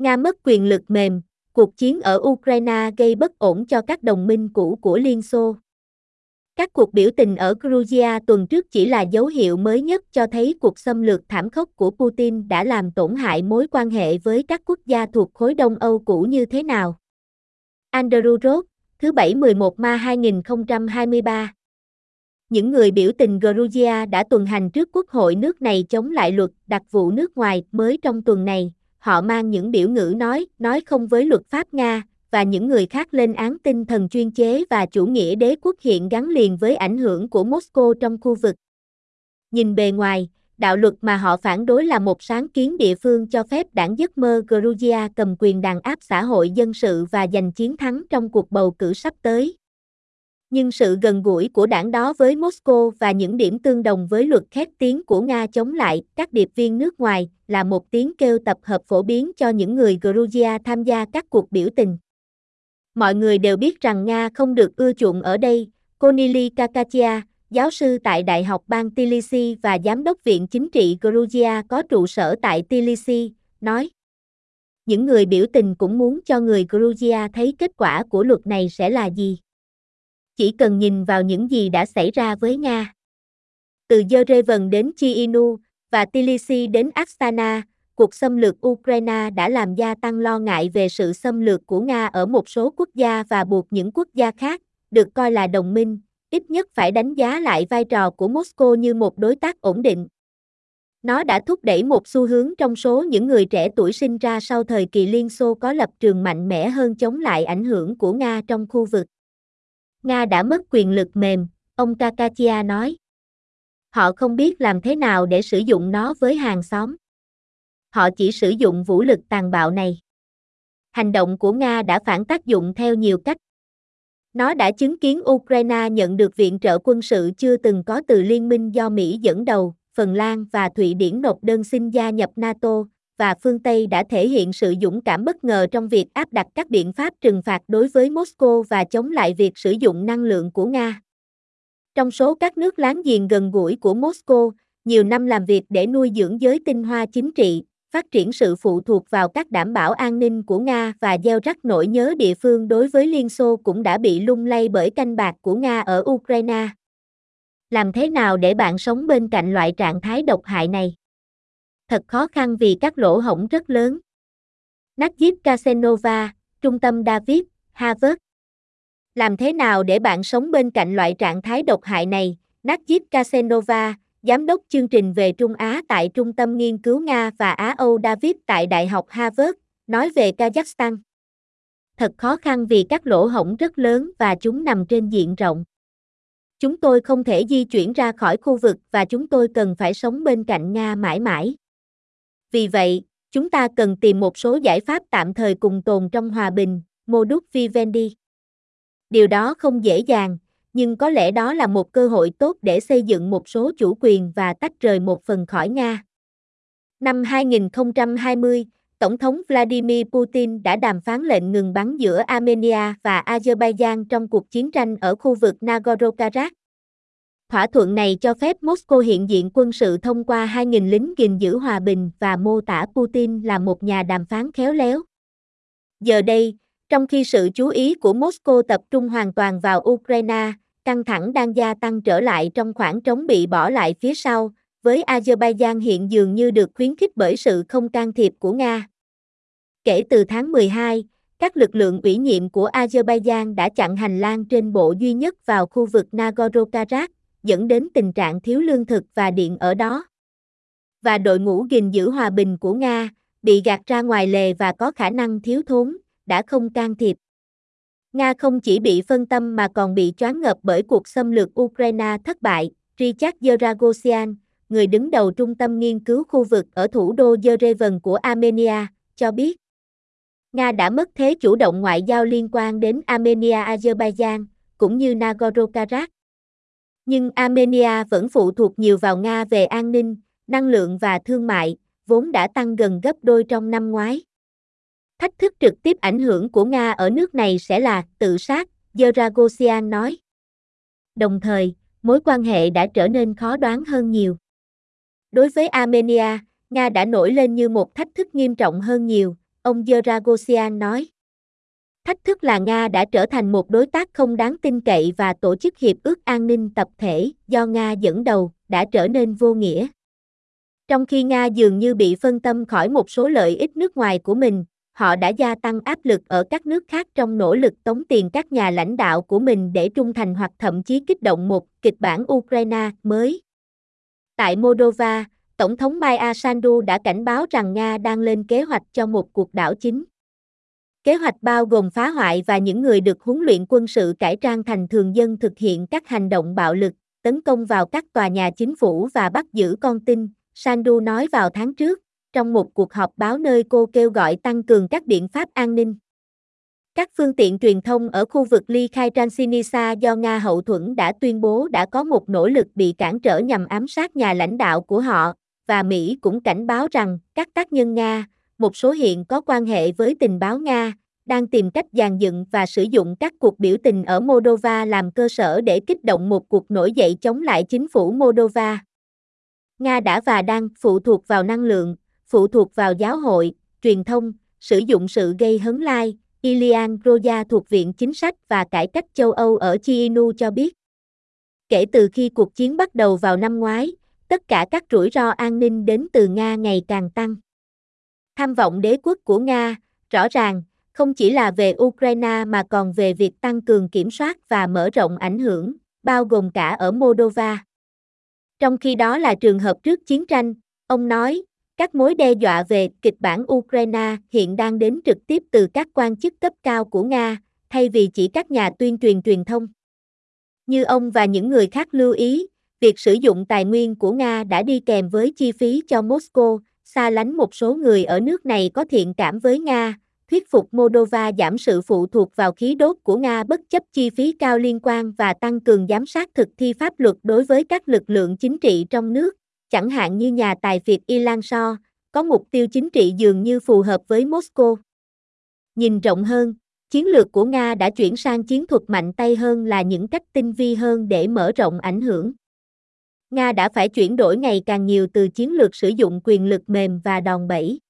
Nga mất quyền lực mềm, cuộc chiến ở Ukraine gây bất ổn cho các đồng minh cũ của Liên Xô. Các cuộc biểu tình ở Georgia tuần trước chỉ là dấu hiệu mới nhất cho thấy cuộc xâm lược thảm khốc của Putin đã làm tổn hại mối quan hệ với các quốc gia thuộc khối Đông Âu cũ như thế nào. Andrew Roth, thứ Bảy 11 Ma 2023 Những người biểu tình Georgia đã tuần hành trước quốc hội nước này chống lại luật đặc vụ nước ngoài mới trong tuần này. Họ mang những biểu ngữ nói, nói không với luật pháp Nga, và những người khác lên án tinh thần chuyên chế và chủ nghĩa đế quốc hiện gắn liền với ảnh hưởng của Moscow trong khu vực. Nhìn bề ngoài, đạo luật mà họ phản đối là một sáng kiến địa phương cho phép đảng giấc mơ Georgia cầm quyền đàn áp xã hội dân sự và giành chiến thắng trong cuộc bầu cử sắp tới. Nhưng sự gần gũi của đảng đó với Moscow và những điểm tương đồng với luật khét tiếng của Nga chống lại các điệp viên nước ngoài là một tiếng kêu tập hợp phổ biến cho những người Georgia tham gia các cuộc biểu tình. Mọi người đều biết rằng Nga không được ưa chuộng ở đây, Konili Kakatia, giáo sư tại Đại học bang Tbilisi và giám đốc viện chính trị Georgia có trụ sở tại Tbilisi, nói. Những người biểu tình cũng muốn cho người Georgia thấy kết quả của luật này sẽ là gì. Chỉ cần nhìn vào những gì đã xảy ra với Nga. Từ Yerevan đến Chiinu và Tbilisi đến Astana, cuộc xâm lược Ukraine đã làm gia tăng lo ngại về sự xâm lược của Nga ở một số quốc gia và buộc những quốc gia khác, được coi là đồng minh, ít nhất phải đánh giá lại vai trò của Moscow như một đối tác ổn định. Nó đã thúc đẩy một xu hướng trong số những người trẻ tuổi sinh ra sau thời kỳ Liên Xô có lập trường mạnh mẽ hơn chống lại ảnh hưởng của Nga trong khu vực. Nga đã mất quyền lực mềm, ông Kakachia nói. Họ không biết làm thế nào để sử dụng nó với hàng xóm họ chỉ sử dụng vũ lực tàn bạo này. Hành động của Nga đã phản tác dụng theo nhiều cách. Nó đã chứng kiến Ukraine nhận được viện trợ quân sự chưa từng có từ liên minh do Mỹ dẫn đầu, Phần Lan và Thụy Điển nộp đơn xin gia nhập NATO, và phương Tây đã thể hiện sự dũng cảm bất ngờ trong việc áp đặt các biện pháp trừng phạt đối với Moscow và chống lại việc sử dụng năng lượng của Nga. Trong số các nước láng giềng gần gũi của Moscow, nhiều năm làm việc để nuôi dưỡng giới tinh hoa chính trị, phát triển sự phụ thuộc vào các đảm bảo an ninh của Nga và gieo rắc nỗi nhớ địa phương đối với Liên Xô cũng đã bị lung lay bởi canh bạc của Nga ở Ukraine. Làm thế nào để bạn sống bên cạnh loại trạng thái độc hại này? Thật khó khăn vì các lỗ hổng rất lớn. Najib Casanova, Trung tâm David, Harvard. Làm thế nào để bạn sống bên cạnh loại trạng thái độc hại này? Najib Casanova, Giám đốc chương trình về Trung Á tại Trung tâm Nghiên cứu Nga và Á Âu David tại Đại học Harvard, nói về Kazakhstan. Thật khó khăn vì các lỗ hổng rất lớn và chúng nằm trên diện rộng. Chúng tôi không thể di chuyển ra khỏi khu vực và chúng tôi cần phải sống bên cạnh Nga mãi mãi. Vì vậy, chúng ta cần tìm một số giải pháp tạm thời cùng tồn trong hòa bình, modus vivendi. Điều đó không dễ dàng, nhưng có lẽ đó là một cơ hội tốt để xây dựng một số chủ quyền và tách rời một phần khỏi Nga. Năm 2020, Tổng thống Vladimir Putin đã đàm phán lệnh ngừng bắn giữa Armenia và Azerbaijan trong cuộc chiến tranh ở khu vực Nagorno-Karabakh. Thỏa thuận này cho phép Moscow hiện diện quân sự thông qua 2.000 lính gìn giữ hòa bình và mô tả Putin là một nhà đàm phán khéo léo. Giờ đây, trong khi sự chú ý của Moscow tập trung hoàn toàn vào Ukraine, căng thẳng đang gia tăng trở lại trong khoảng trống bị bỏ lại phía sau, với Azerbaijan hiện dường như được khuyến khích bởi sự không can thiệp của Nga. Kể từ tháng 12, các lực lượng ủy nhiệm của Azerbaijan đã chặn hành lang trên bộ duy nhất vào khu vực Nagorno-Karabakh, dẫn đến tình trạng thiếu lương thực và điện ở đó. Và đội ngũ gìn giữ hòa bình của Nga, bị gạt ra ngoài lề và có khả năng thiếu thốn, đã không can thiệp. Nga không chỉ bị phân tâm mà còn bị choáng ngợp bởi cuộc xâm lược Ukraine thất bại, Richard Yeragosian, người đứng đầu trung tâm nghiên cứu khu vực ở thủ đô Yerevan của Armenia, cho biết. Nga đã mất thế chủ động ngoại giao liên quan đến Armenia-Azerbaijan, cũng như Nagorno-Karabakh. Nhưng Armenia vẫn phụ thuộc nhiều vào Nga về an ninh, năng lượng và thương mại, vốn đã tăng gần gấp đôi trong năm ngoái. Thách thức trực tiếp ảnh hưởng của Nga ở nước này sẽ là tự sát, Yeragosian nói. Đồng thời, mối quan hệ đã trở nên khó đoán hơn nhiều. Đối với Armenia, Nga đã nổi lên như một thách thức nghiêm trọng hơn nhiều, ông Yeragosian nói. Thách thức là Nga đã trở thành một đối tác không đáng tin cậy và tổ chức hiệp ước an ninh tập thể do Nga dẫn đầu đã trở nên vô nghĩa. Trong khi Nga dường như bị phân tâm khỏi một số lợi ích nước ngoài của mình, họ đã gia tăng áp lực ở các nước khác trong nỗ lực tống tiền các nhà lãnh đạo của mình để trung thành hoặc thậm chí kích động một kịch bản Ukraine mới. Tại Moldova, Tổng thống Maya Sandu đã cảnh báo rằng Nga đang lên kế hoạch cho một cuộc đảo chính. Kế hoạch bao gồm phá hoại và những người được huấn luyện quân sự cải trang thành thường dân thực hiện các hành động bạo lực, tấn công vào các tòa nhà chính phủ và bắt giữ con tin, Sandu nói vào tháng trước, trong một cuộc họp báo nơi cô kêu gọi tăng cường các biện pháp an ninh. Các phương tiện truyền thông ở khu vực ly khai Transnistria do Nga hậu thuẫn đã tuyên bố đã có một nỗ lực bị cản trở nhằm ám sát nhà lãnh đạo của họ, và Mỹ cũng cảnh báo rằng các tác nhân Nga, một số hiện có quan hệ với tình báo Nga, đang tìm cách dàn dựng và sử dụng các cuộc biểu tình ở Moldova làm cơ sở để kích động một cuộc nổi dậy chống lại chính phủ Moldova. Nga đã và đang phụ thuộc vào năng lượng, phụ thuộc vào giáo hội, truyền thông, sử dụng sự gây hấn lai. Ilian Roja thuộc Viện Chính sách và Cải cách châu Âu ở Chiinu cho biết. Kể từ khi cuộc chiến bắt đầu vào năm ngoái, tất cả các rủi ro an ninh đến từ Nga ngày càng tăng. Tham vọng đế quốc của Nga, rõ ràng, không chỉ là về Ukraine mà còn về việc tăng cường kiểm soát và mở rộng ảnh hưởng, bao gồm cả ở Moldova. Trong khi đó là trường hợp trước chiến tranh, ông nói, các mối đe dọa về kịch bản Ukraine hiện đang đến trực tiếp từ các quan chức cấp cao của Nga, thay vì chỉ các nhà tuyên truyền truyền thông. Như ông và những người khác lưu ý, việc sử dụng tài nguyên của Nga đã đi kèm với chi phí cho Moscow, xa lánh một số người ở nước này có thiện cảm với Nga, thuyết phục Moldova giảm sự phụ thuộc vào khí đốt của Nga bất chấp chi phí cao liên quan và tăng cường giám sát thực thi pháp luật đối với các lực lượng chính trị trong nước, chẳng hạn như nhà tài phiệt Ilan So, có mục tiêu chính trị dường như phù hợp với Moscow. Nhìn rộng hơn, chiến lược của Nga đã chuyển sang chiến thuật mạnh tay hơn là những cách tinh vi hơn để mở rộng ảnh hưởng. Nga đã phải chuyển đổi ngày càng nhiều từ chiến lược sử dụng quyền lực mềm và đòn bẩy.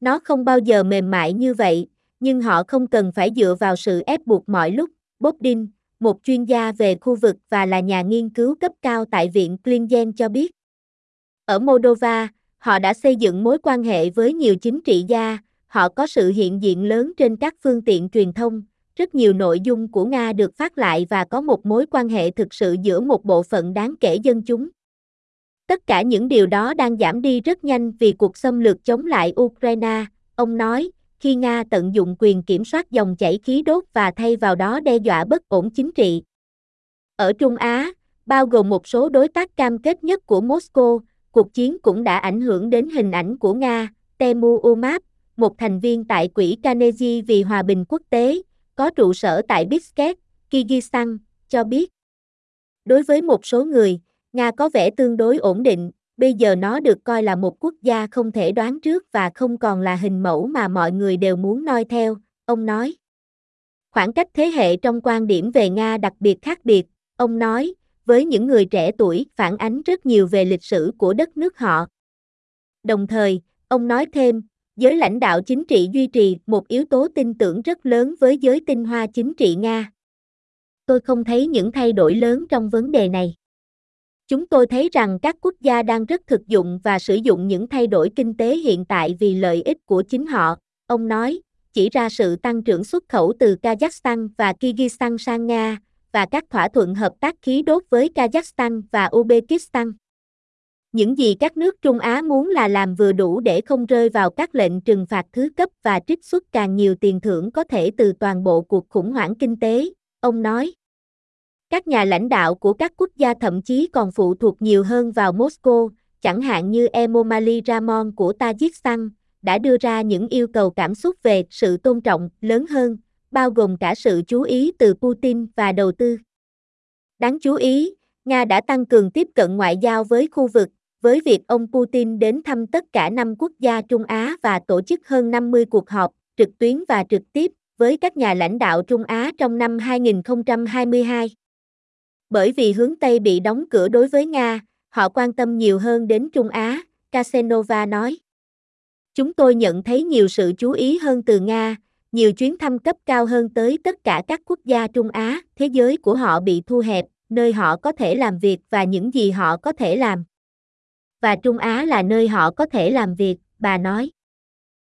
Nó không bao giờ mềm mại như vậy, nhưng họ không cần phải dựa vào sự ép buộc mọi lúc. Bob Dean, một chuyên gia về khu vực và là nhà nghiên cứu cấp cao tại Viện Klingen cho biết. Ở Moldova, họ đã xây dựng mối quan hệ với nhiều chính trị gia, họ có sự hiện diện lớn trên các phương tiện truyền thông, rất nhiều nội dung của Nga được phát lại và có một mối quan hệ thực sự giữa một bộ phận đáng kể dân chúng. Tất cả những điều đó đang giảm đi rất nhanh vì cuộc xâm lược chống lại Ukraine, ông nói, khi Nga tận dụng quyền kiểm soát dòng chảy khí đốt và thay vào đó đe dọa bất ổn chính trị. Ở Trung Á, bao gồm một số đối tác cam kết nhất của Moscow, cuộc chiến cũng đã ảnh hưởng đến hình ảnh của Nga, Temu Umap, một thành viên tại Quỹ Carnegie vì Hòa bình Quốc tế, có trụ sở tại Bishkek, Kyrgyzstan, cho biết. Đối với một số người, Nga có vẻ tương đối ổn định, bây giờ nó được coi là một quốc gia không thể đoán trước và không còn là hình mẫu mà mọi người đều muốn noi theo, ông nói. Khoảng cách thế hệ trong quan điểm về Nga đặc biệt khác biệt, ông nói, với những người trẻ tuổi phản ánh rất nhiều về lịch sử của đất nước họ. Đồng thời, ông nói thêm, giới lãnh đạo chính trị duy trì một yếu tố tin tưởng rất lớn với giới tinh hoa chính trị Nga. Tôi không thấy những thay đổi lớn trong vấn đề này. Chúng tôi thấy rằng các quốc gia đang rất thực dụng và sử dụng những thay đổi kinh tế hiện tại vì lợi ích của chính họ, ông nói, chỉ ra sự tăng trưởng xuất khẩu từ Kazakhstan và Kyrgyzstan sang Nga, và các thỏa thuận hợp tác khí đốt với Kazakhstan và Uzbekistan. Những gì các nước Trung Á muốn là làm vừa đủ để không rơi vào các lệnh trừng phạt thứ cấp và trích xuất càng nhiều tiền thưởng có thể từ toàn bộ cuộc khủng hoảng kinh tế, ông nói. Các nhà lãnh đạo của các quốc gia thậm chí còn phụ thuộc nhiều hơn vào Moscow, chẳng hạn như Emomali Ramon của Tajikistan, đã đưa ra những yêu cầu cảm xúc về sự tôn trọng lớn hơn, bao gồm cả sự chú ý từ Putin và đầu tư. Đáng chú ý, Nga đã tăng cường tiếp cận ngoại giao với khu vực, với việc ông Putin đến thăm tất cả năm quốc gia Trung Á và tổ chức hơn 50 cuộc họp trực tuyến và trực tiếp với các nhà lãnh đạo Trung Á trong năm 2022. Bởi vì hướng Tây bị đóng cửa đối với Nga, họ quan tâm nhiều hơn đến Trung Á, Casenova nói. Chúng tôi nhận thấy nhiều sự chú ý hơn từ Nga, nhiều chuyến thăm cấp cao hơn tới tất cả các quốc gia Trung Á, thế giới của họ bị thu hẹp, nơi họ có thể làm việc và những gì họ có thể làm và Trung Á là nơi họ có thể làm việc, bà nói.